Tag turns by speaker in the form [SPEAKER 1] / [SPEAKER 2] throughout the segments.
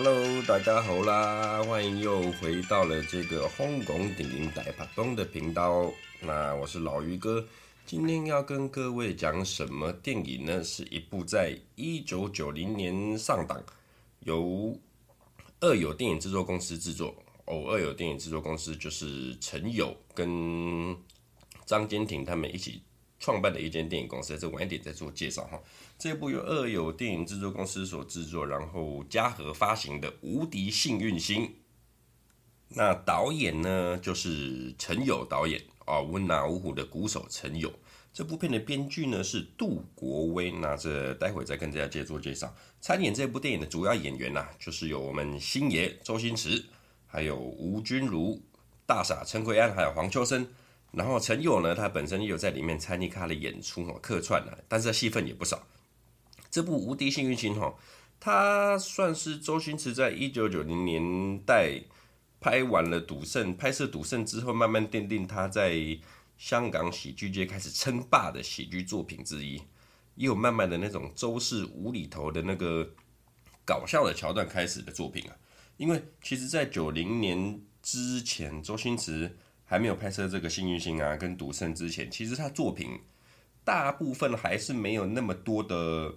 [SPEAKER 1] Hello，大家好啦，欢迎又回到了这个香港电影大拍东的频道。那我是老于哥，今天要跟各位讲什么电影呢？是一部在一九九零年上档，由二友电影制作公司制作。哦，二友电影制作公司就是陈友跟张坚庭他们一起创办的一间电影公司，这晚一点再做介绍哈。这部由二友电影制作公司所制作，然后嘉禾发行的《无敌幸运星》。那导演呢，就是陈友导演啊，温拿五虎的鼓手陈友。这部片的编剧呢是杜国威。那这待会再跟大家介做介绍。参演这部电影的主要演员呢、啊，就是有我们星爷周星驰。还有吴君如、大傻陈奎安，还有黄秋生。然后陈友呢，他本身也有在里面参与他的演出哦，客串了，但是戏份也不少。这部《无敌幸运星》哈，他算是周星驰在一九九零年代拍完了《赌圣》，拍摄《赌圣》之后，慢慢奠定他在香港喜剧界开始称霸的喜剧作品之一。也有慢慢的那种周氏无厘头的那个搞笑的桥段开始的作品啊。因为其实，在九零年之前，周星驰还没有拍摄这个《幸运星》啊，跟《赌圣》之前，其实他作品大部分还是没有那么多的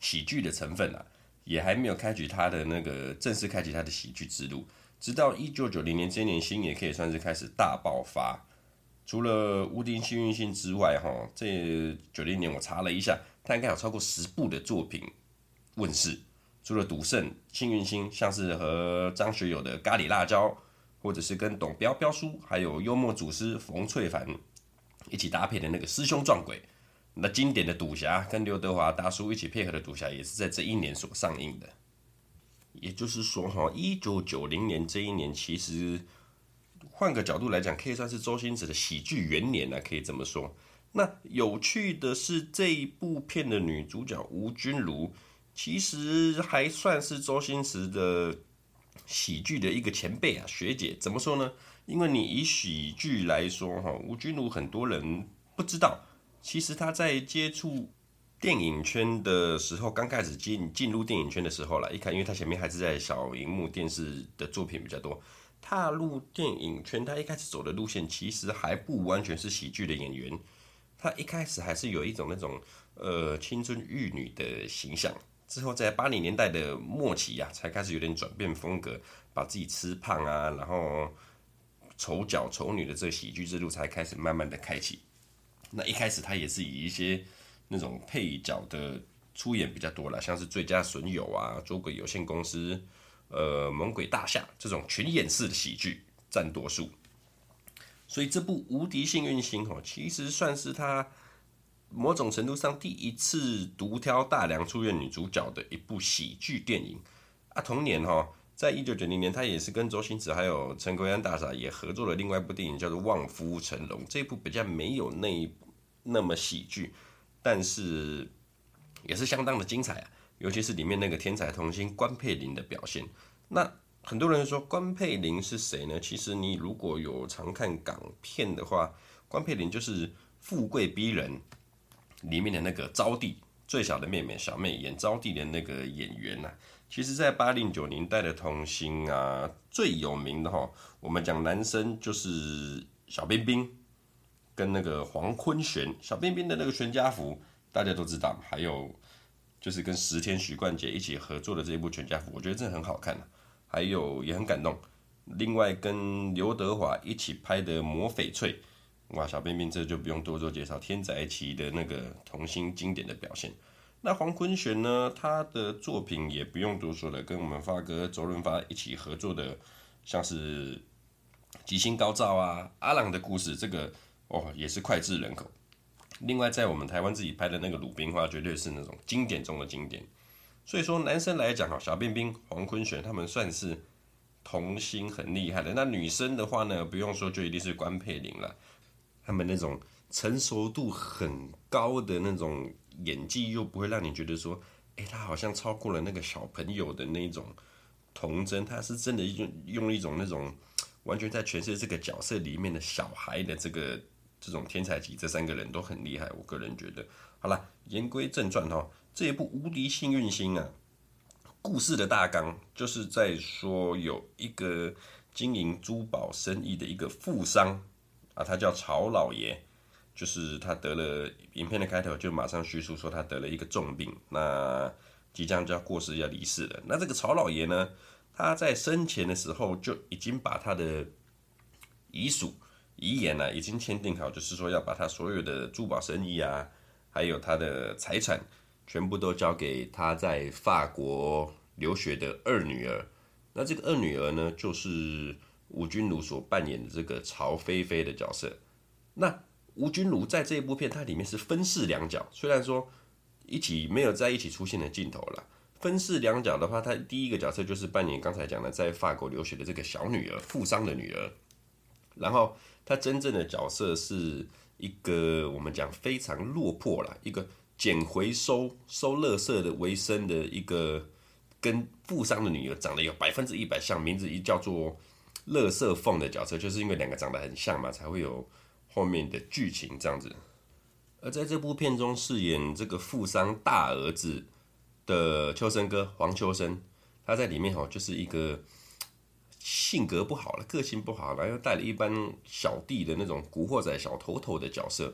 [SPEAKER 1] 喜剧的成分啊，也还没有开启他的那个正式开启他的喜剧之路。直到一九九零年这一年，星也可以算是开始大爆发。除了《无敌幸运星》之外，哈，这九零年我查了一下，他应该有超过十部的作品问世。除了赌圣、幸运星，像是和张学友的咖喱辣椒，或者是跟董彪彪叔，还有幽默祖师冯淬帆一起搭配的那个师兄撞鬼，那经典的赌侠跟刘德华大叔一起配合的赌侠，也是在这一年所上映的。也就是说，哈，一九九零年这一年，其实换个角度来讲，可以算是周星驰的喜剧元年啊，可以这么说。那有趣的是，这一部片的女主角吴君如。其实还算是周星驰的喜剧的一个前辈啊，学姐怎么说呢？因为你以喜剧来说，哈，吴君如很多人不知道，其实他在接触电影圈的时候，刚开始进进入电影圈的时候啦，一看，因为他前面还是在小荧幕电视的作品比较多，踏入电影圈，他一开始走的路线其实还不完全是喜剧的演员，他一开始还是有一种那种呃青春玉女的形象。之后，在八零年代的末期呀、才开始有点转变风格，把自己吃胖啊，然后丑角丑女的这喜剧之路才开始慢慢的开启。那一开始他也是以一些那种配角的出演比较多了，像是最佳损友啊、捉鬼有限公司、呃猛鬼大厦这种群演式的喜剧占多数。所以这部《无敌幸运星》哦，其实算是他。某种程度上，第一次独挑大梁出演女主角的一部喜剧电影啊。同年哈，在一九九零年，他也是跟周星驰还有陈奎安大傻也合作了另外一部电影，叫做《望夫成龙》。这部比较没有那那么喜剧，但是也是相当的精彩啊。尤其是里面那个天才童星关佩玲的表现。那很多人说关佩玲是谁呢？其实你如果有常看港片的话，关佩玲就是《富贵逼人》。里面的那个招娣最小的妹妹小妹演招娣的那个演员呐、其实，在八零九零代的童星啊，最有名的哈，我们讲男生就是小彬彬跟那个黄坤玄，小彬彬的那个全家福大家都知道，还有就是跟十天许冠杰一起合作的这一部全家福，我觉得真的很好看，还有也很感动。另外跟刘德华一起拍的魔翡翠。哇，小彬彬这就不用多做介绍，天才期的那个童星经典的表现。那黄坤玄呢，他的作品也不用多说了，跟我们发哥周润发一起合作的，像是《吉星高照》啊，《阿郎的故事》这个哦也是脍炙人口。另外，在我们台湾自己拍的那个《鲁冰花》，绝对是那种经典中的经典。所以说，男生来讲哈，小彬彬、黄坤玄他们算是童星很厉害的。那女生的话呢，不用说，就一定是关佩玲了。他们那种成熟度很高的那种演技，又不会让你觉得说，哎，他好像超过了那个小朋友的那种童真，他是真的用用一种那种完全在诠释这个角色里面的小孩的这个这种天才级，这三个人都很厉害，我个人觉得。好了，言归正传哈，这一部《无敌幸运星》啊，故事的大纲就是在说有一个经营珠宝生意的一个富商啊，他叫曹老爷，就是他得了，影片的开头就马上叙述说他得了一个重病，那即将就要过世要离世了。那这个曹老爷呢，他在生前的时候就已经把他的遗嘱、遗言呢，已经签订好，就是说要把他所有的珠宝生意啊，还有他的财产，全部都交给他在法国留学的二女儿。那这个二女儿呢，就是吴君如所扮演的这个曹菲菲的角色。那吴君如在这一部片，它里面是分饰两角，虽然说一起没有在一起出现的镜头了。分饰两角的话，他第一个角色就是扮演刚才讲的在法国留学的这个小女儿，富商的女儿。然后他真正的角色是一个我们讲非常落魄啦，一个捡回收收垃圾的为生的一个跟富商的女儿长得有百分之一百像，名字一叫做乐色凤的角色，就是因为两个长得很像嘛，才会有后面的剧情这样子。而在这部片中饰演这个富商大儿子。的秋生哥黄秋生，他在里面哈就是一个性格不好了，个性不好了，又带了一班小弟的那种古惑仔小头头的角色。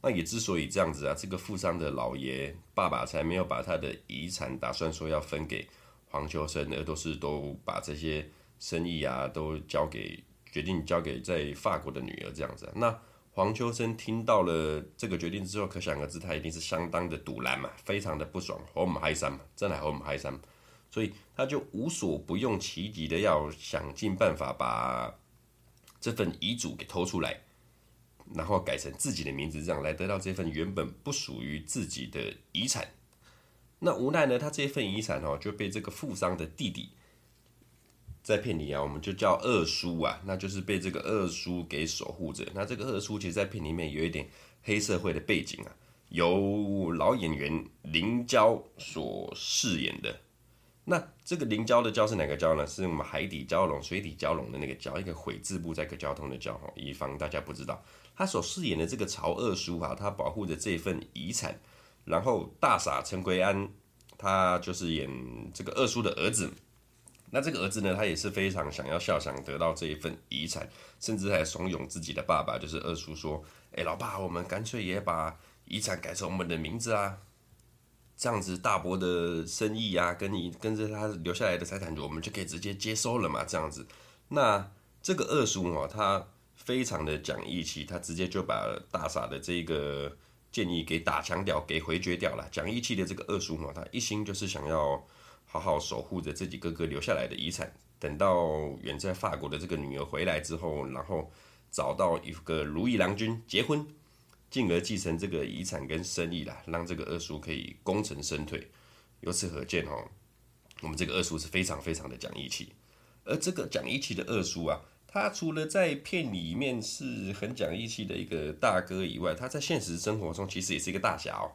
[SPEAKER 1] 那也之所以这样子啊，这个富商的老爷爸爸才没有把他的遗产打算说要分给黄秋生，而都是都把这些生意啊都交给决定交给在法国的女儿这样子。那黄秋生听到了这个决定之后，可想而知，他一定是相当的赌烂嘛，非常的不爽，和我们嗨山嘛，真的和我们嗨山，所以他就无所不用其极的要想尽办法把这份遗嘱给偷出来，然后改成自己的名字，这样来得到这份原本不属于自己的遗产。那无奈呢，他这份遗产哦就被这个富商的弟弟。在片里啊，我们就叫二叔啊，那就是被这个二叔给守护着。那这个二叔其实，在片里面有一点黑社会的背景啊，由老演员林娇所饰演的。那这个林娇的娇是哪个娇呢？是我们海底蛟龙、水底蛟龙的那个蛟，一个悔字部，在一个交通的交哈，以防大家不知道。他所饰演的这个曹二叔啊，他保护着这份遗产。然后大傻陈奎安，他就是演这个二叔的儿子。那这个儿子呢，他也是非常想要孝想得到这一份遗产，甚至还怂恿自己的爸爸，就是二叔说：“哎，老爸，我们干脆也把遗产改成我们的名字啊，这样子大伯的生意啊，跟你跟着他留下来的财产，我们就可以直接接收了嘛，这样子。”那这个二叔哦，他非常的讲义气，他直接就把大傻的这个建议给打枪掉，给回绝掉了。讲义气的这个二叔嘛，他一心就是想要。好好守护着自己哥哥留下来的遗产，等到远在法国的这个女儿回来之后，然后找到一个如意郎君结婚，进而继承这个遗产跟生意啦，让这个二叔可以功成身退。由此可见哦，我们这个二叔是非常非常的讲义气。而这个讲义气的二叔啊，他除了在片里面是很讲义气的一个大哥以外，他在现实生活中其实也是一个大侠哦。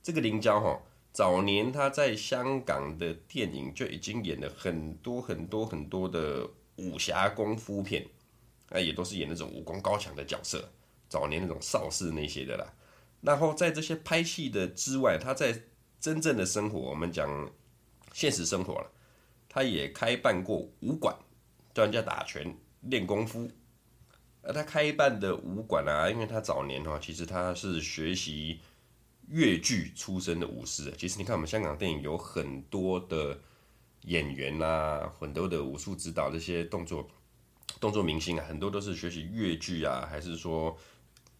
[SPEAKER 1] 这个凌娇哈。早年他在香港的电影就已经演了很多很多很多的武侠功夫片，啊，也都是演那种武功高强的角色。早年那种邵氏那些的啦。然后在这些拍戏的之外，他在真正的生活，我们讲现实生活了，他也开办过武馆，教人家打拳练功夫。而他开办的武馆啊，因为他早年哈，其实他是学习。粤剧出身的武士，其实你看我们香港电影有很多的演员啊，很多的武术指导这些动作动作明星啊，很多都是学习粤剧啊，还是说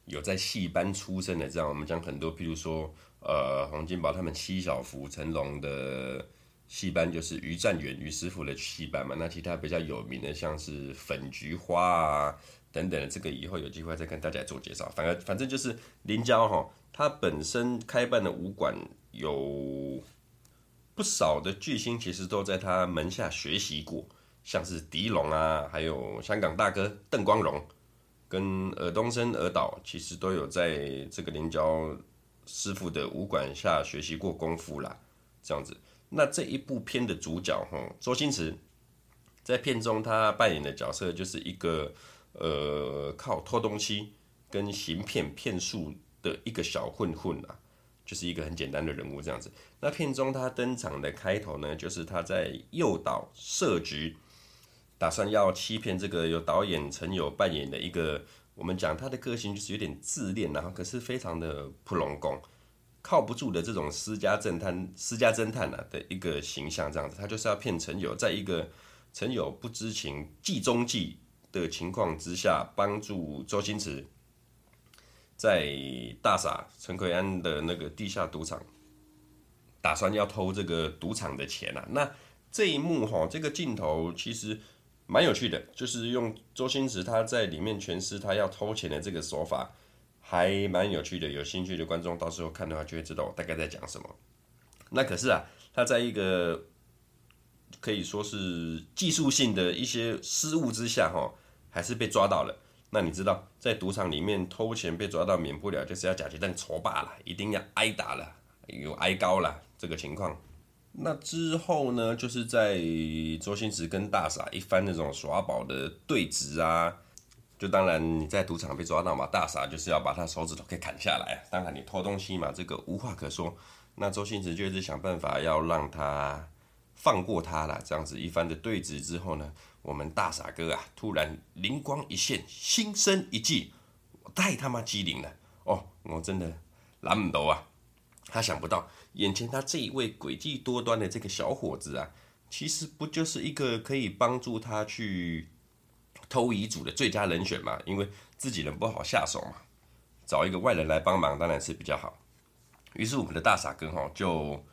[SPEAKER 1] 有在戏班出身的？这样我们讲很多，譬如说呃，洪金宝他们七小福、成龙的戏班就是于占元于师傅的戏班嘛。那其他比较有名的，像是粉菊花啊等等的，这个以后有机会再跟大家做介绍。反而反正就是林娇哈。他本身开办的武馆有不少的巨星，其实都在他门下学习过，像是狄龙啊，还有香港大哥邓光荣，跟尔东升、尔导，其实都有在这个林娇师傅的武馆下学习过功夫啦。这样子，那这一部片的主角哈，周星驰在片中他扮演的角色就是一个呃靠偷东西跟行骗骗术的一个小混混啊，就是一个很简单的人物这样子。那片中他登场的开头呢，就是他在诱导设局，打算要欺骗这个由导演陈友扮演的一个，我们讲他的个性就是有点自恋，然后可是非常的普拢贡，靠不住的这种私家侦探、私家侦探啊的一个形象这样子。他就是要骗陈友，在一个陈友不知情、计中计的情况之下，帮助周星驰。在大傻陈奎安的那个地下赌场，打算要偷这个赌场的钱啊。那这一幕哈，这个镜头其实蛮有趣的，就是用周星驰他在里面诠释他要偷钱的这个手法，还蛮有趣的。有兴趣的观众到时候看的话，就会知道我大概在讲什么。那可是啊，他在一个可以说是技术性的一些失误之下哈，还是被抓到了。那你知道，在赌场里面偷钱被抓到，免不了就是要假鸡蛋抽霸了，一定要挨打了，有挨高了这个情况。那之后呢，就是在周星驰跟大傻一番那种耍宝的对峙啊，就当然你在赌场被抓到嘛，大傻就是要把他手指头给砍下来。当然你偷东西嘛，这个无话可说。那周星驰就是想办法要让他放过他了，这样子一番的对峙之后呢。我们大傻哥啊，突然灵光一现，心生一计，我太他妈机灵了哦！我真的懒不到啊！他想不到，眼前他这一位诡计多端的这个小伙子啊，其实不就是一个可以帮助他去偷遗嘱的最佳人选嘛？因为自己人不好下手嘛，找一个外人来帮忙当然是比较好。于是我们的大傻哥哈就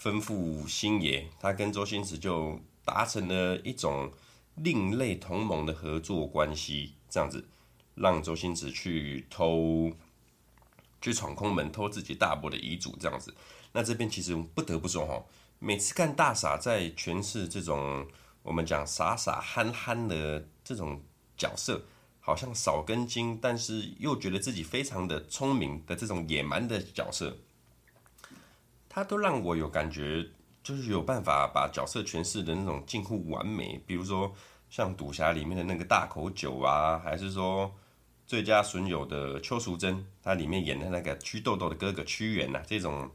[SPEAKER 1] 吩咐星爷，他跟周星驰就达成了一种。另类同盟的合作关系，这样子让周星驰去偷、去闯空门偷自己大伯的遗嘱，这样子。那这边其实不得不说哈，每次看大傻在诠释这种我们讲傻傻憨憨的这种角色，好像少根筋，但是又觉得自己非常的聪明的这种野蛮的角色，他都让我有感觉。就是有办法把角色诠释的那种近乎完美，比如说像赌侠里面的那个大口九啊，还是说最佳损友的邱淑贞，他里面演的那个瞿豆豆的哥哥屈原呐，这种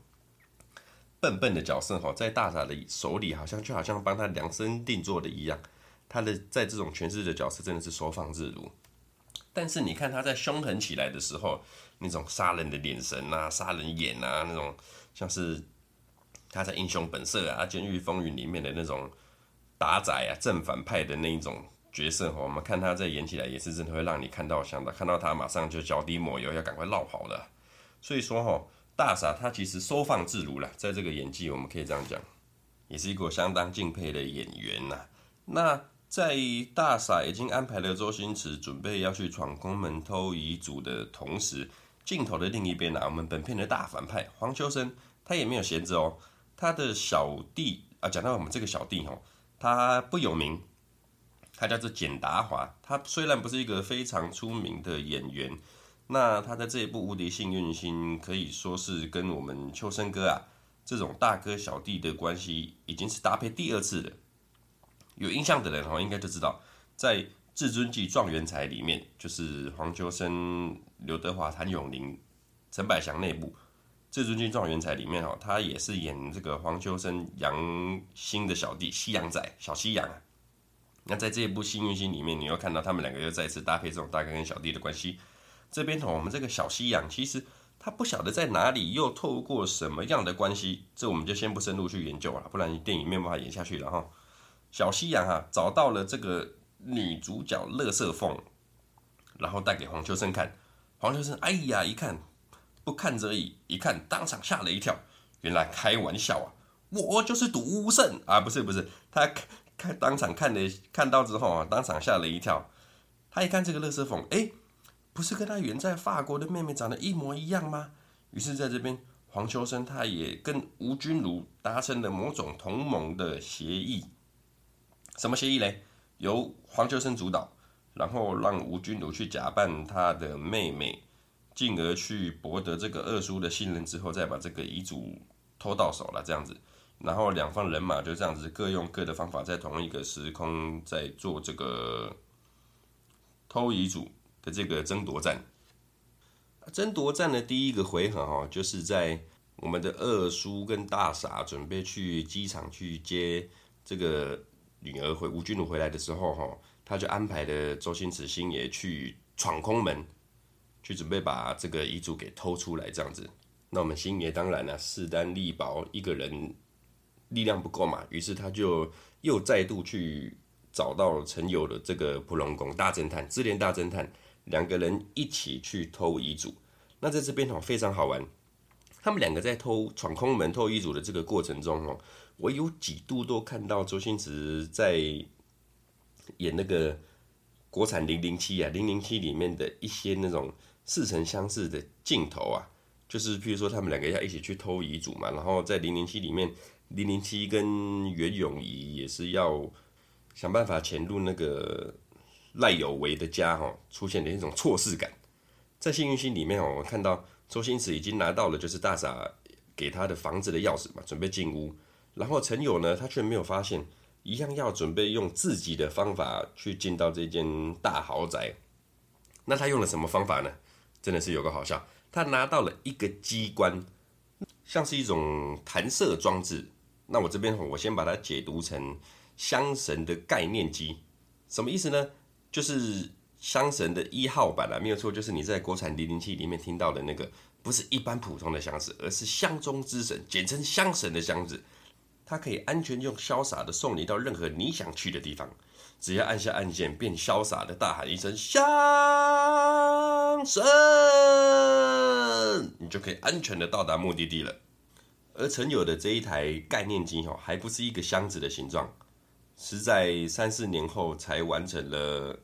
[SPEAKER 1] 笨笨的角色哈，在大傻的手里好像就好像帮他量身定做的一样，他的在这种诠释的角色真的是收放自如。但是你看他在凶狠起来的时候，那种杀人的眼神啊，杀人眼啊，那种像是。他在《英雄本色》啊，《监狱风云》里面的那种打仔啊，正反派的那一种角色，我们看他在演起来也是真的会让你看到想到看到他马上就脚底抹油，要赶快落跑的。所以说哈，大傻他其实收放自如了，在这个演技我们可以这样讲，也是一个相当敬佩的演员呐。那在大傻已经安排了周星驰准备要去闯空门偷遗嘱的同时，镜头的另一边呢，我们本片的大反派黄秋生他也没有闲着哦。他的小弟啊，讲到我们这个小弟哦，他不有名，他叫做简达华。他虽然不是一个非常出名的演员，那他在这一部《无敌幸运星》可以说是跟我们秋生哥啊这种大哥小弟的关系已经是搭配第二次了。有印象的人哦，应该就知道，在《至尊记状元才》里面，就是黄秋生、刘德华、谭咏麟、陈百祥那部。《至尊金状元彩》里面哦，他也是演这个黄秋生杨星的小弟西洋仔小西洋。那在这一部《幸运星》里面，你又看到他们两个又再次搭配这种大哥跟小弟的关系。这边哦，我们这个小西洋其实他不晓得在哪里又透过什么样的关系，这我们就先不深入去研究了，不然电影没有办法演下去了哈。小西洋啊，找到了这个女主角乐色凤，然后带给黄秋生看。黄秋生哎呀一看。不看则已，一看当场吓了一跳。原来开玩笑啊，我就是赌圣啊！不是不是，他看当场看的看到之后啊，当场吓了一跳。他一看这个乐色凤，哎，不是跟他远在法国的妹妹长得一模一样吗？于是在这边，黄秋生他也跟吴君如达成了某种同盟的协议。什么协议嘞？由黄秋生主导，然后让吴君如去假扮他的妹妹。进而去博得这个二叔的信任之后，再把这个遗嘱偷到手了，这样子，然后两方人马就这样子各用各的方法，在同一个时空在做这个偷遗嘱的这个争夺战。争夺战的第一个回合哈，就是在我们的二叔跟大傻准备去机场去接这个女儿回吴君如回来的时候，哈，他就安排了周星驰星爷去闯空门，去准备把这个遗嘱给偷出来，这样子。那我们星爷当然了，势单力薄，一个人力量不够嘛，于是他就又再度去找到陈友的这个普龙宫大侦探，智联大侦探，两个人一起去偷遗嘱。那在这边哦，非常好玩。他们两个在偷闯空门、偷遗嘱的这个过程中哦，我有几度都看到周星驰在演那个国产零零七啊，零零七里面的一些那种似曾相识的镜头啊，就是譬如说他们两个要一起去偷遗嘱嘛，然后在零零七里面，零零七跟袁咏仪也是要想办法潜入那个赖有为的家哈，出现的一种错视感。在幸运星里面哦，我看到。周星驰已经拿到了就是大傻给他的房子的钥匙嘛，准备进屋。然后陈友呢，他却没有发现，一样要准备用自己的方法去进到这间大豪宅。那他用了什么方法呢？真的是有个好笑，他拿到了一个机关，像是一种弹射装置。那我这边我先把它解读成香神的概念机，什么意思呢？就是。香神的一号版啊，没有错，就是你在国产零零七里面听到的那个，不是一般普通的箱子，而是香中之神，简称香神的箱子。它可以安全又潇洒的送你到任何你想去的地方，只要按下按键，便潇洒的大喊一声“香神”，你就可以安全的到达目的地了。而陈友的这一台概念机哦，还不是一个箱子的形状，是在三四年后才完成了。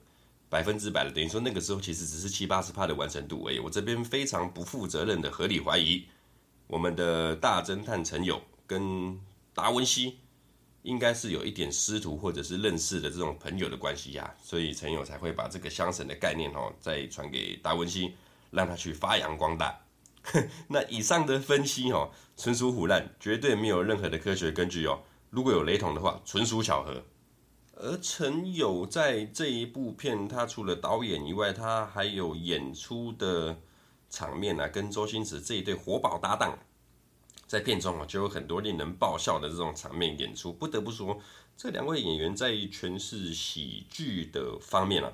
[SPEAKER 1] 百分之百的，等于说那个时候其实只是七八十帕的完成度而已。我这边非常不负责任的合理怀疑，我们的大侦探陈友跟达文西应该是有一点师徒或者是认识的这种朋友的关系呀、所以陈友才会把这个香神的概念哦再传给达文西，让他去发扬光大。那以上的分析哦纯属胡乱，绝对没有任何的科学根据哦。如果有雷同的话，纯属巧合。而陈友在这一部片，他除了导演以外，他还有演出的场面啊，跟周星驰这一对活宝搭档，在片中啊就有很多令人爆笑的这种场面演出。不得不说，这两位演员在诠释喜剧的方面啊，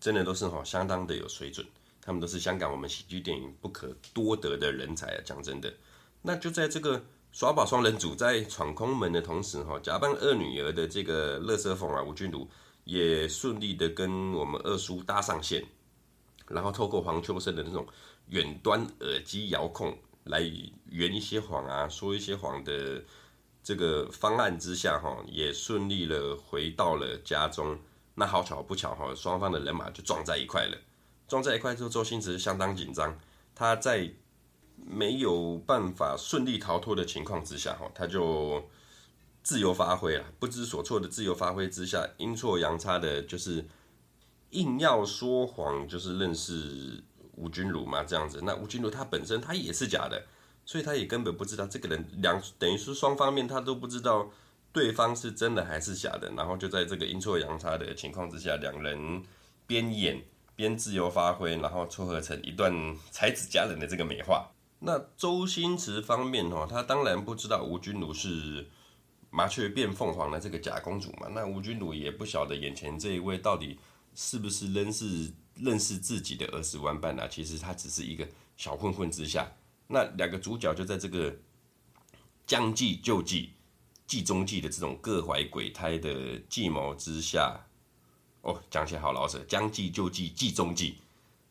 [SPEAKER 1] 真的都是哈相当的有水准。他们都是香港我们喜剧电影不可多得的人才啊！讲真的，那就在这个。耍宝双人组在闯空门的同时，哈，假扮二女儿的这个乐色凤啊，吴君如也顺利的跟我们二叔搭上线，然后透过黄秋生的那种远端耳机遥控来圆一些谎啊，说一些谎的这个方案之下，哈，也顺利了回到了家中。那好巧不巧，哈，双方的人马就撞在一块了。撞在一块之后，周星驰相当紧张，他在。没有办法顺利逃脱的情况之下，哈，他就自由发挥了，不知所措的自由发挥之下，阴错阳差的，就是硬要说谎，就是认识吴君如嘛，这样子。那吴君如他本身他也是假的，所以他也根本不知道这个人两等于是双方面他都不知道对方是真的还是假的，然后就在这个阴错阳差的情况之下，两人边演边自由发挥，然后撮合成一段才子佳人的这个美话。那周星驰方面哦，他当然不知道吴君如是麻雀变凤凰的这个假公主嘛。那吴君如也不晓得眼前这一位到底是不是仍是认识自己的儿时玩伴啊？其实他只是一个小混混之下。那两个主角就在这个将计就计、计中计的这种各怀鬼胎的计谋之下，哦，讲起来好老实，将计就计、计中计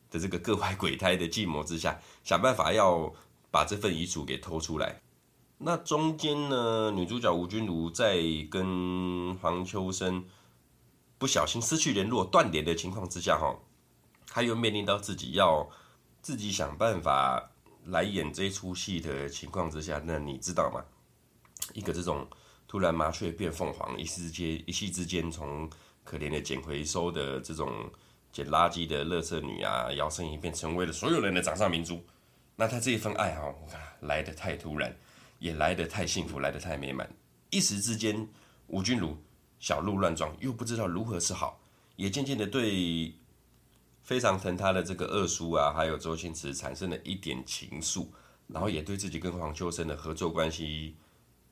[SPEAKER 1] 的这个各怀鬼胎的计谋之下，想办法要。把这份遗嘱给偷出来，那中间呢，女主角吴君如在跟黄秋生不小心失去联络、断联的情况之下，哈，他又面临到自己要自己想办法来演这出戏的情况之下，那你知道吗？一个这种突然麻雀变凤凰，一时间一夕之间从可怜的捡回收的这种捡垃圾的乐色女啊，摇身一变成为了所有人的掌上明珠。那他这一份爱哈，来得太突然，也来得太幸福，来得太美满。一时之间，吴君如小鹿乱撞，又不知道如何是好，也渐渐的对非常疼他的这个二叔啊，还有周星驰产生了一点情愫。然后也对自己跟黄秋生的合作关系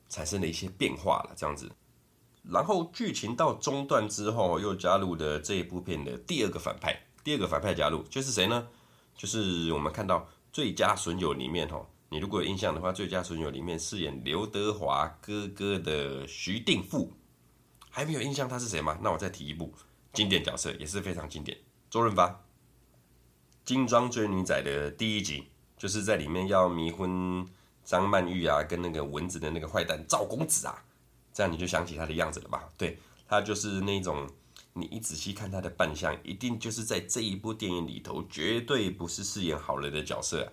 [SPEAKER 1] 产生了一些变化了，这样子。然后剧情到中段之后，又加入了这一部片的第二个反派，第二个反派加入就是谁呢？就是我们看到《最佳损友》里面哦，你如果有印象的话，《最佳损友》里面饰演刘德华哥哥的徐定富，还没有印象他是谁吗？那我再提一部经典角色，也是非常经典，周润发，《精装追女仔》的第一集，就是在里面要迷昏张曼玉啊，跟那个蚊子的那个坏蛋赵公子啊。这样你就想起他的样子了吧？对，他就是那种，你一仔细看他的扮相，一定就是在这一部电影里头，绝对不是饰演好人的角色啊。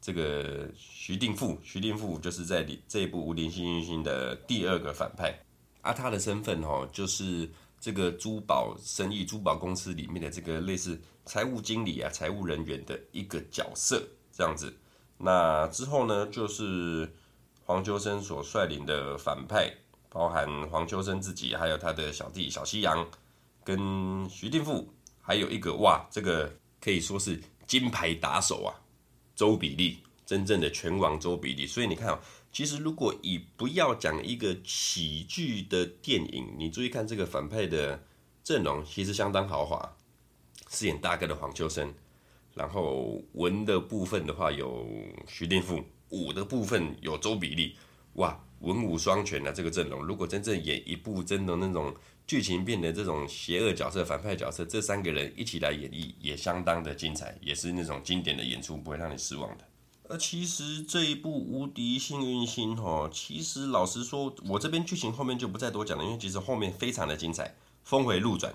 [SPEAKER 1] 这个徐定富，徐定富就是在这一部《无敌幸运星》的第二个反派，啊，他的身份哦，就是这个珠宝生意、珠宝公司里面的这个类似财务经理啊、财务人员的一个角色，这样子。那之后呢，就是黄秋生所率领的反派。包含黄秋生自己，还有他的小弟小西洋，跟徐定富，还有一个哇，这个可以说是金牌打手啊，周比利，真正的拳王周比利。所以你看，其实如果以不要讲一个喜剧的电影，你注意看这个反派的阵容，其实相当豪华。饰演大哥的黄秋生，然后文的部分的话有徐定富，武的部分有周比利，哇。文武双全的、啊、这个阵容，如果真正演一部真的那种剧情变的这种邪恶角色、反派角色，这三个人一起来演绎也相当的精彩，也是那种经典的演出，不会让你失望的。那其实这一部《无敌幸运星》哈，其实老实说，我这边剧情后面就不再多讲了，因为其实后面非常的精彩，峰回路转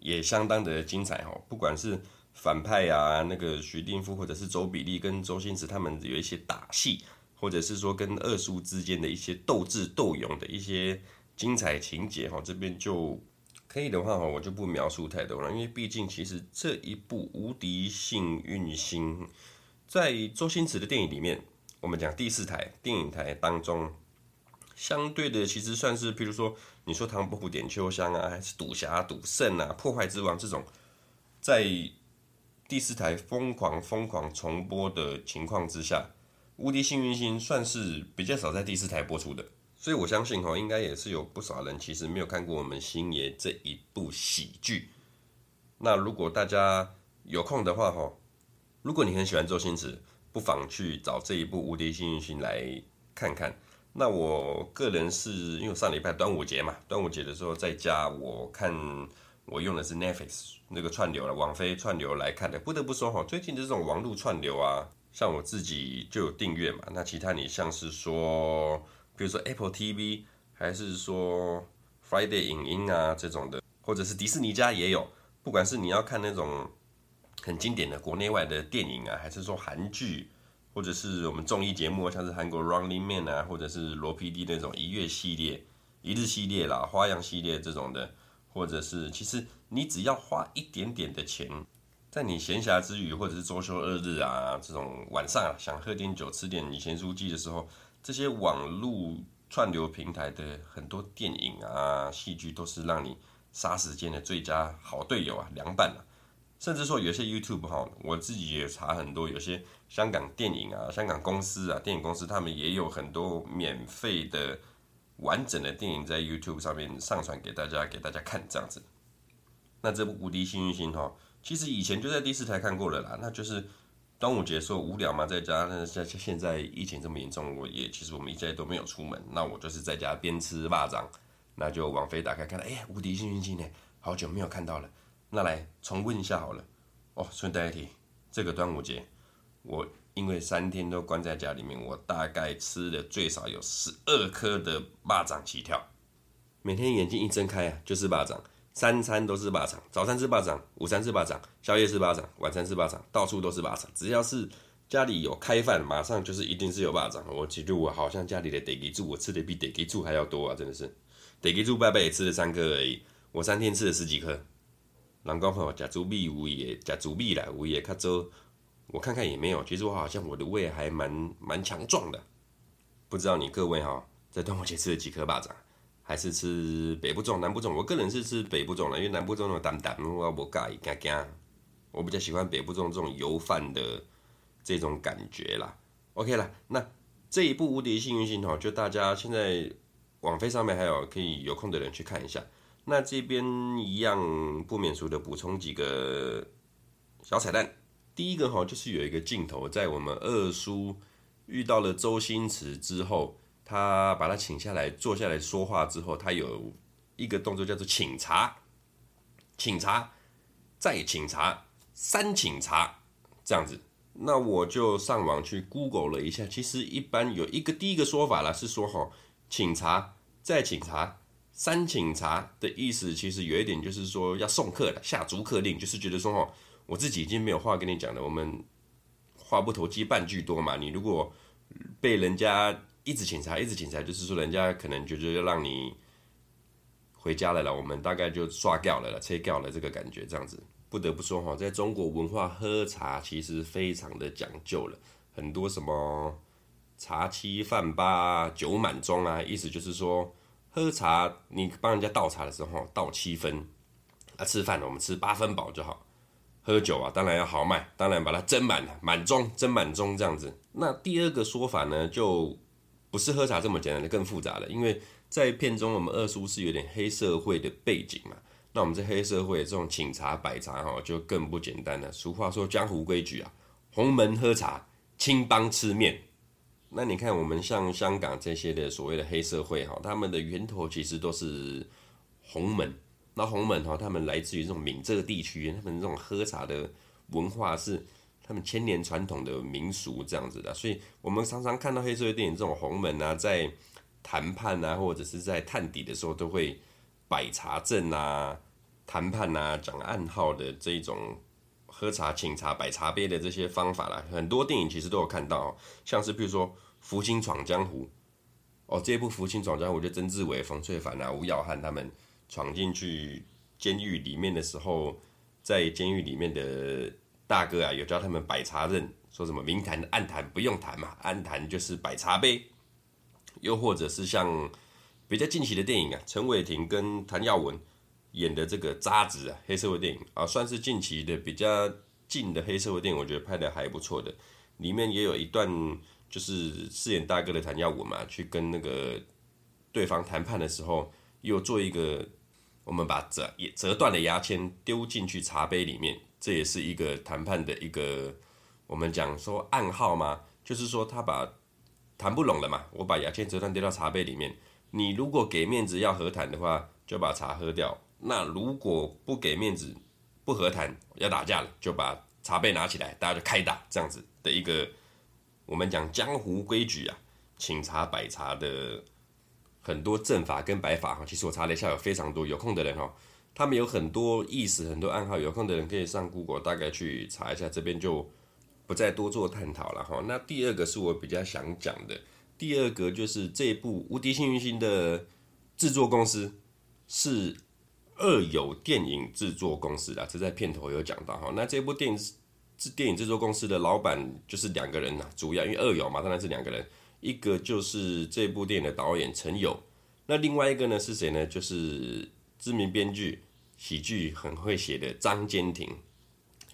[SPEAKER 1] 也相当的精彩哈。不管是反派啊，那个徐定富，或者是周比利跟周星驰他们有一些打戏。或者是说跟二叔之间的一些斗智斗勇的一些精彩情节哈，这边就可以的话哈，我就不描述太多了，因为毕竟其实这一部《无敌幸运星》在周星驰的电影里面，我们讲第四台电影台当中，相对的其实算是，譬如说你说《唐伯虎点秋香》啊，还是《赌侠赌圣》啊，《破坏之王》这种，在第四台疯狂疯狂重播的情况之下。无敌幸运星算是比较少在第四台播出的，所以我相信哈，应该也是有不少人其实没有看过我们星爷这一部喜剧。那如果大家有空的话哈，如果你很喜欢周星驰，不妨去找这一部无敌幸运星来看看。那我个人是因为上礼拜端午节嘛，端午节的时候在家我看我用的是 Netflix 那个串流了，网飞串流来看的。不得不说哈，最近的这种网络串流啊。像我自己就有订阅嘛，那其他你像是说，比如说 Apple TV，还是说 Friday 影音啊这种的，或者是迪士尼家也有，不管是你要看那种很经典的国内外的电影啊，还是说韩剧，或者是我们综艺节目，像是韩国 Running Man 啊，或者是罗 PD 那种一月系列、一日系列啦、花样系列这种的，或者是其实你只要花一点点的钱。在你闲暇之余，或者是周休二日啊，这种晚上啊，想喝点酒、吃点你咸酥鸡的时候，这些网络串流平台的很多电影啊、戏剧，都是让你杀时间的最佳好队友啊、凉拌啊。甚至说有些 YouTube 哈，我自己也查很多，有些香港电影啊、香港公司啊、电影公司，他们也有很多免费的完整的电影在 YouTube 上面上传给大家，给大家看这样子。那这部《无敌幸运星》哈。其实以前就在第四台看过了啦，那就是端午节说无聊嘛，在家。那像现在疫情这么严重，我也其实我们一家都没有出门，那我就是在家边吃腊肠，那就网飞打开看，哎呀，无敌幸运星呢，好久没有看到了，那来重问一下好了。哦，顺带一提，这个端午节我因为三天都关在家里面，我大概吃了最少有十二颗的巴掌起跳，每天眼睛一睁开啊，就是巴掌。三餐都是巴掌，早餐吃巴掌，午餐吃巴掌，宵夜吃巴掌，晚餐吃巴掌，到处都是巴掌。只要是家里有开饭，马上就是一定是有巴掌。我记得我好像家里的地基主，我吃的比地基主还要多啊，真的是。地基主伯伯也吃了三颗而已，我三天吃了十几颗。人讲吼，吃猪米有也，吃猪米啦，有也较多。我看看也没有，其实我好像我的胃还蛮蛮强壮的。不知道你各位哈，在端午节吃了几颗巴掌？还是吃北部粽、南部粽。我个人是吃北部粽的，因为南部粽那种淡淡，我不介意，惊惊。我比较喜欢北部粽这种油饭的这种感觉啦。OK 了，那这一部《无敌幸运星》哈，就大家现在网飞上面还有可以有空的人去看一下。那这边一样不免俗的补充几个小彩蛋。第一个哈，就是有一个镜头，在我们二叔遇到了周星驰之后，他把他请下来坐下来说话之后，他有一个动作叫做请茶，请茶，再请茶，三请茶，这样子。那我就上网去 Google 了一下，其实一般有一个第一个说法啦，是说哈，请茶，再请茶。三请茶的意思其实有一点就是说要送客了，下逐客令，就是觉得说哦，我自己已经没有话跟你讲了，我们话不投机半句多嘛。你如果被人家一直请茶，一直请茶，就是说人家可能觉得要让你回家来了，我们大概就刷掉了啦，切掉了这个感觉，这样子。不得不说哈，在中国文化喝茶其实非常的讲究了，很多什么茶七饭八酒满盅啊，意思就是说。喝茶，你帮人家倒茶的时候，倒七分啊。吃饭我们吃八分饱就好。喝酒啊，当然要豪迈，当然把它斟满了，满盅斟满盅这样子。那第二个说法呢，就不是喝茶这么简单的，更复杂了。因为在片中，我们二叔是有点黑社会的背景嘛。那我们这黑社会这种请茶摆茶哈，就更不简单了。俗话说江湖规矩啊，红门喝茶，青帮吃面。那你看，我们像香港这些的所谓的黑社会哈，他们的源头其实都是洪门。那洪门哈，他们来自于这种闽浙地区，他们这种喝茶的文化是他们千年传统的民俗这样子的。所以我们常常看到黑社会电影这种洪门啊，在谈判啊，或者是在探底的时候，都会摆茶阵啊、谈判啊、讲暗号的这种。喝茶、请茶、摆茶杯的这些方法啦，很多电影其实都有看到，像是比如说《福星闯江湖》哦，这一部《福星闯江湖》就曾志伟、冯淬帆啊、吴耀汉他们闯进去监狱里面的时候，在监狱里面的大哥啊，有教他们摆茶阵，说什么明谈暗谈不用谈嘛，暗谈就是摆茶杯，又或者是像比较近期的电影啊，陈伟霆跟谭耀文。演的这个渣子啊，黑社会电影啊，算是近期的比较近的黑社会电影，我觉得拍的还不错的。里面也有一段，就是饰演大哥的谭耀文嘛，去跟那个对方谈判的时候，又做一个，我们把折也折断的牙签丢进去茶杯里面，这也是一个谈判的一个，我们讲说暗号嘛，就是说他把谈不拢了嘛，我把牙签折断丢到茶杯里面，你如果给面子要和谈的话，就把茶喝掉。那如果不给面子，不和谈，要打架了，就把茶杯拿起来，大家就开打，这样子的一个我们讲江湖规矩啊，请茶摆茶的很多阵法跟摆法哈，其实我查了一下，有非常多，有空的人哈，他们有很多意思，很多暗号，有空的人可以上 Google 大概去查一下，这边就不再多做探讨了哈。那第二个是我比较想讲的，第二个就是这部《无敌幸运星》的制作公司是。二有电影制作公司啊，这在片头有讲到哈。那这部电影制电影制作公司的老板就是两个人呐，主要因为二有嘛，当然是两个人，一个就是这部电影的导演陈友，那另外一个呢是谁呢？就是知名编剧、喜剧很会写的张坚庭，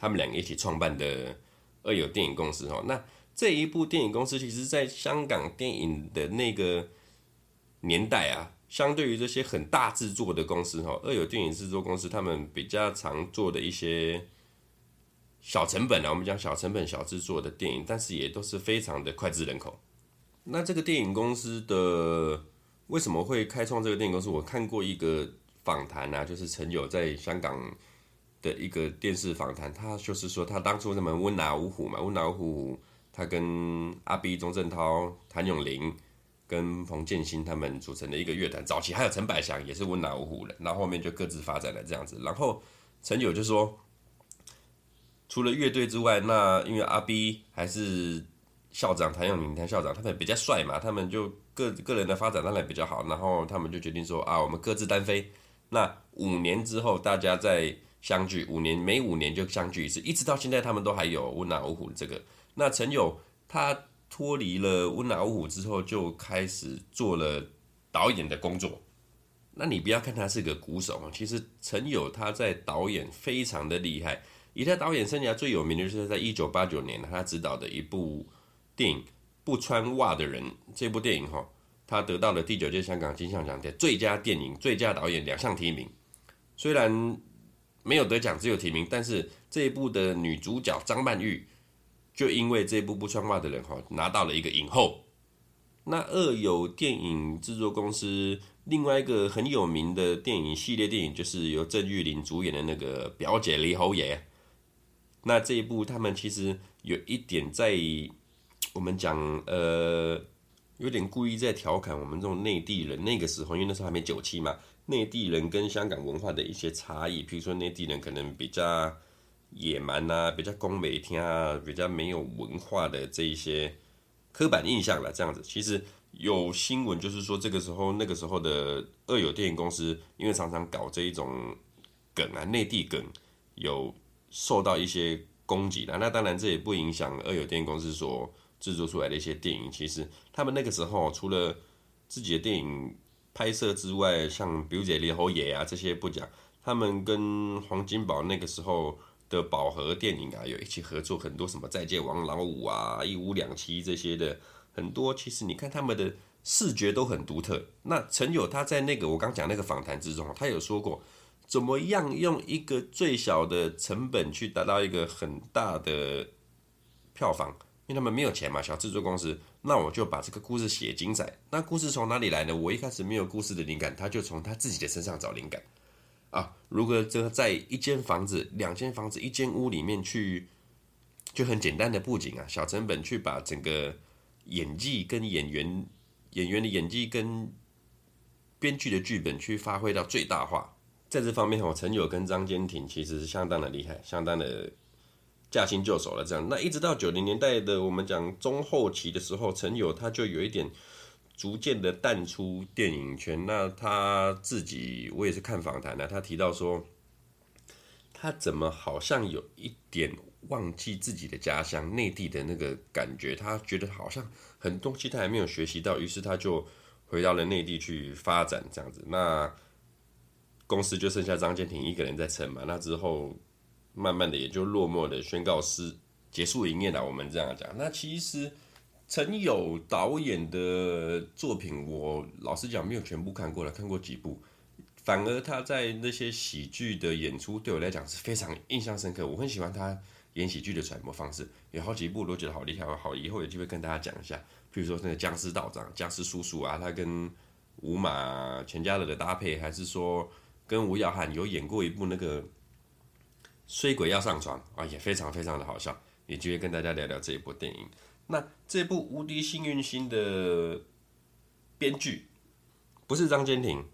[SPEAKER 1] 他们两个一起创办的二有电影公司哈。那这一部电影公司其实在香港电影的那个年代啊。相对于这些很大制作的公司，哈，二有电影制作公司，他们比较常做的一些小成本啊，我们讲小成本、小制作的电影，但是也都是非常的脍炙人口。那这个电影公司的为什么会开创这个电影公司？我看过一个访谈啊，就是陈友在香港的一个电视访谈，他就是说他当初什么温拿五虎嘛，温拿五虎，他跟阿 B、钟镇涛、谭咏麟。跟冯建新他们组成的一个乐团，早期还有陈百祥也是温拿五虎的，然后后面就各自发展了这样子。然后陈友就说，除了乐队之外，那因为阿 B 还是校长谭咏麟谭校长，他们比较帅嘛，他们就个个人的发展当然比较好，然后他们就决定说啊，我们各自单飞。那五年之后大家再相聚，五年每五年就相聚一次，一直到现在他们都还有温拿五虎这个。那陈友他。脱离了温拿五虎之后，就开始做了导演的工作。那你不要看他是个鼓手，其实陈友他在导演非常的厉害。以他导演生涯最有名的就是在一九八九年，他执导的一部电影不穿袜的人这部电影哈，他得到了第九届香港金像奖的最佳电影、最佳导演两项提名。虽然没有得奖，只有提名，但是这一部的女主角张曼玉就因为这部不穿袜的人哈，拿到了一个影后。那二有电影制作公司另外一个很有名的电影系列电影，就是由郑裕玲主演的那个《表姐李侯爷》。那这一部他们其实有一点在。我们讲，呃，有点故意在调侃我们这种内地人。那个时候，因为那时候还没九七嘛，内地人跟香港文化的一些差异。比如说，内地人可能比较野蛮啊，比较讲袂听啊，比较没有文化的这一些刻板印象了。这样子，其实有新闻就是说，这个时候那个时候的二有电影公司，因为常常搞这一种梗啊，内地梗，有受到一些攻击的。那当然，这也不影响二有电影公司所。制作出来的一些电影，其实他们那个时候除了自己的电影拍摄之外，像《表姐李侯爷》啊这些不讲，他们跟黄金宝那个时候的宝盒电影啊有一起合作很多什么《再见王老五》啊、《一屋两妻》这些的很多。其实你看他们的视觉都很独特。那陈友他在那个我刚讲那个访谈之中，他有说过怎么样用一个最小的成本去达到一个很大的票房。因为他们没有钱嘛，小制作公司，那我就把这个故事写精彩。那故事从哪里来呢？我一开始没有故事的灵感，他就从他自己的身上找灵感啊。如果这个在一间房子、两间房子、一间屋里面去，就很简单的布景啊，小成本去把整个演技跟演员演员的演技跟编剧的剧本去发挥到最大化。在这方面，我陈友跟张坚庭其实是相当的厉害，相当的。驾轻就熟了，这样。那一直到九零年代的我们讲中后期的时候，陈友他就有一点逐渐的淡出电影圈。那他自己，我也是看访谈的，他提到说，他怎么好像有一点忘记自己的家乡内地的那个感觉，他觉得好像很多东西他还没有学习到，于是他就回到了内地去发展这样子。那公司就剩下张建庭一个人在撑嘛，那之后。慢慢的也就落寞的宣告是结束营业了。我们这样讲，那其实陈友导演的作品，我老实讲没有全部看过了，看过几部。反而他在那些喜剧的演出，对我来讲是非常印象深刻。我很喜欢他演喜剧的揣摩方式，有好几部我都觉得好厉害。好，以后有机会跟大家讲一下。比如说那个僵尸道长、僵尸叔叔啊，他跟吴马全家人的搭配，还是说跟吴耀汉有演过一部那个。衰鬼要上床啊，也非常非常的好笑，也就会跟大家聊聊这一部电影。那这部《无敌幸运星》的编剧不是张坚庭，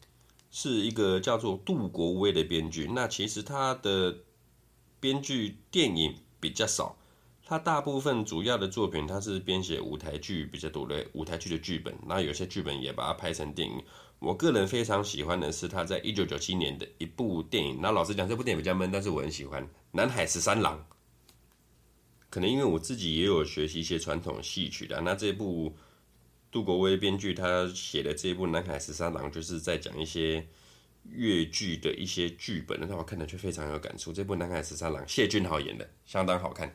[SPEAKER 1] 是一个叫做杜国威的编剧。那其实他的编剧电影比较少，他大部分主要的作品他是编写舞台剧比较多的舞台剧的剧本，那有些剧本也把它拍成电影。我个人非常喜欢的是他在一九九七年的一部电影。那老实讲，这部电影比较闷，但是我很喜欢《南海十三郎》。可能因为我自己也有学习一些传统戏曲的。那这部杜国威编剧他写的这一部《南海十三郎》，就是在讲一些粤剧的一些剧本。那我看的却非常有感触。这部《南海十三郎》，谢君豪演的，相当好看，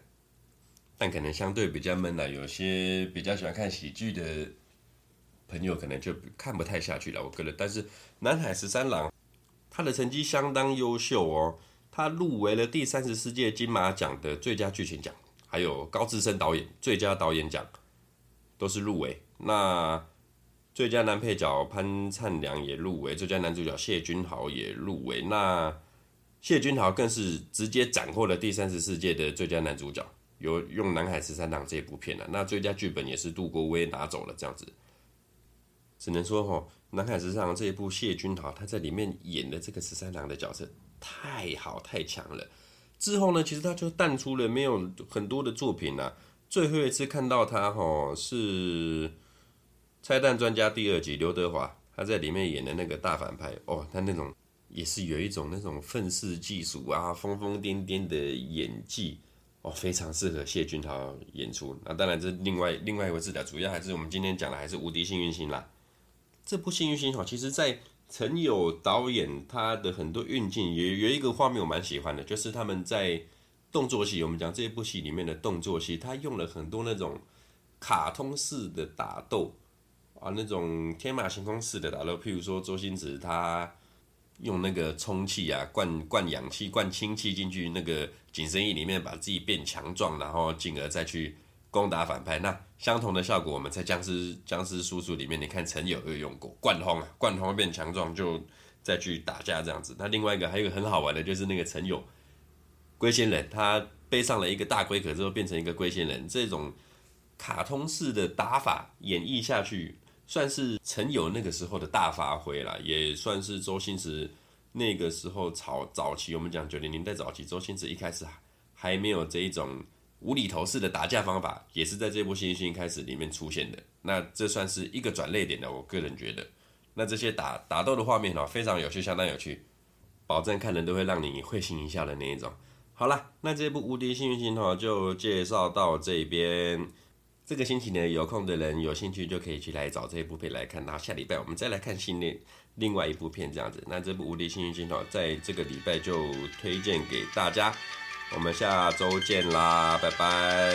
[SPEAKER 1] 但可能相对比较闷了。有些比较喜欢看喜剧的。朋友可能就看不太下去了，我个人。但是南海十三郎，他的成绩相当优秀哦，他入围了第三十四届金马奖的最佳剧情奖，还有高志森导演最佳导演奖，都是入围。那最佳男配角潘灿良也入围，最佳男主角谢君豪也入围。那谢君豪更是直接斩获了第三十四届的最佳男主角，有用南海十三郎这部片了。那最佳剧本也是杜国威拿走了，这样子。只能说哈，南海十三郎这一部谢君豪他在里面演的这个十三郎的角色太好太强了。之后呢，其实他就淡出了，没有很多的作品了。最后一次看到他哈是《拆弹专家》第二集，刘德华他在里面演的那个大反派哦，他那种也是有一种那种愤世嫉俗啊、疯疯癫癫的演技哦，非常适合谢君豪演出。那当然这另外另外一回事的，主要还是我们今天讲的还是无敌幸运星啦。这部《幸运星》哈，其实，在陈友导演他的很多运镜也有一个画面我蛮喜欢的，就是他们在动作戏，我们讲这一部戏里面的动作戏，他用了很多那种卡通式的打斗啊，那种天马行空式的打斗，譬如说周星驰他用那个充气啊，灌灌氧气、灌氢气进去那个紧身衣里面，把自己变强壮，然后进而再去攻打反派。那相同的效果，我们在僵尸僵尸叔叔里面，你看陈友有用过贯通啊，贯通变强壮就再去打架这样子。那另外一个还有一个很好玩的，就是那个陈友龟仙人，他背上了一个大龟壳之后变成一个龟仙人，这种卡通式的打法演绎下去，算是陈友那个时候的大发挥了，也算是周星驰那个时候早早期，我们讲九零年代早期，周星驰一开始还没有这一种。无厘头式的打架方法也是在这部《新星开始》里面出现的，那这算是一个转捩点的，我个人觉得。那这些打打斗的画面哦，非常有趣，相当有趣，保证看人都会让你会心一笑的那一种。好了，那这部《无敌幸运星》哈就介绍到这边。这个星期呢，有空的人有兴趣就可以去来找这一部片来看。然后下礼拜我们再来看新的另外一部片这样子。那这部《无敌幸运星》哈，在这个礼拜就推荐给大家。我们下周见啦，拜拜。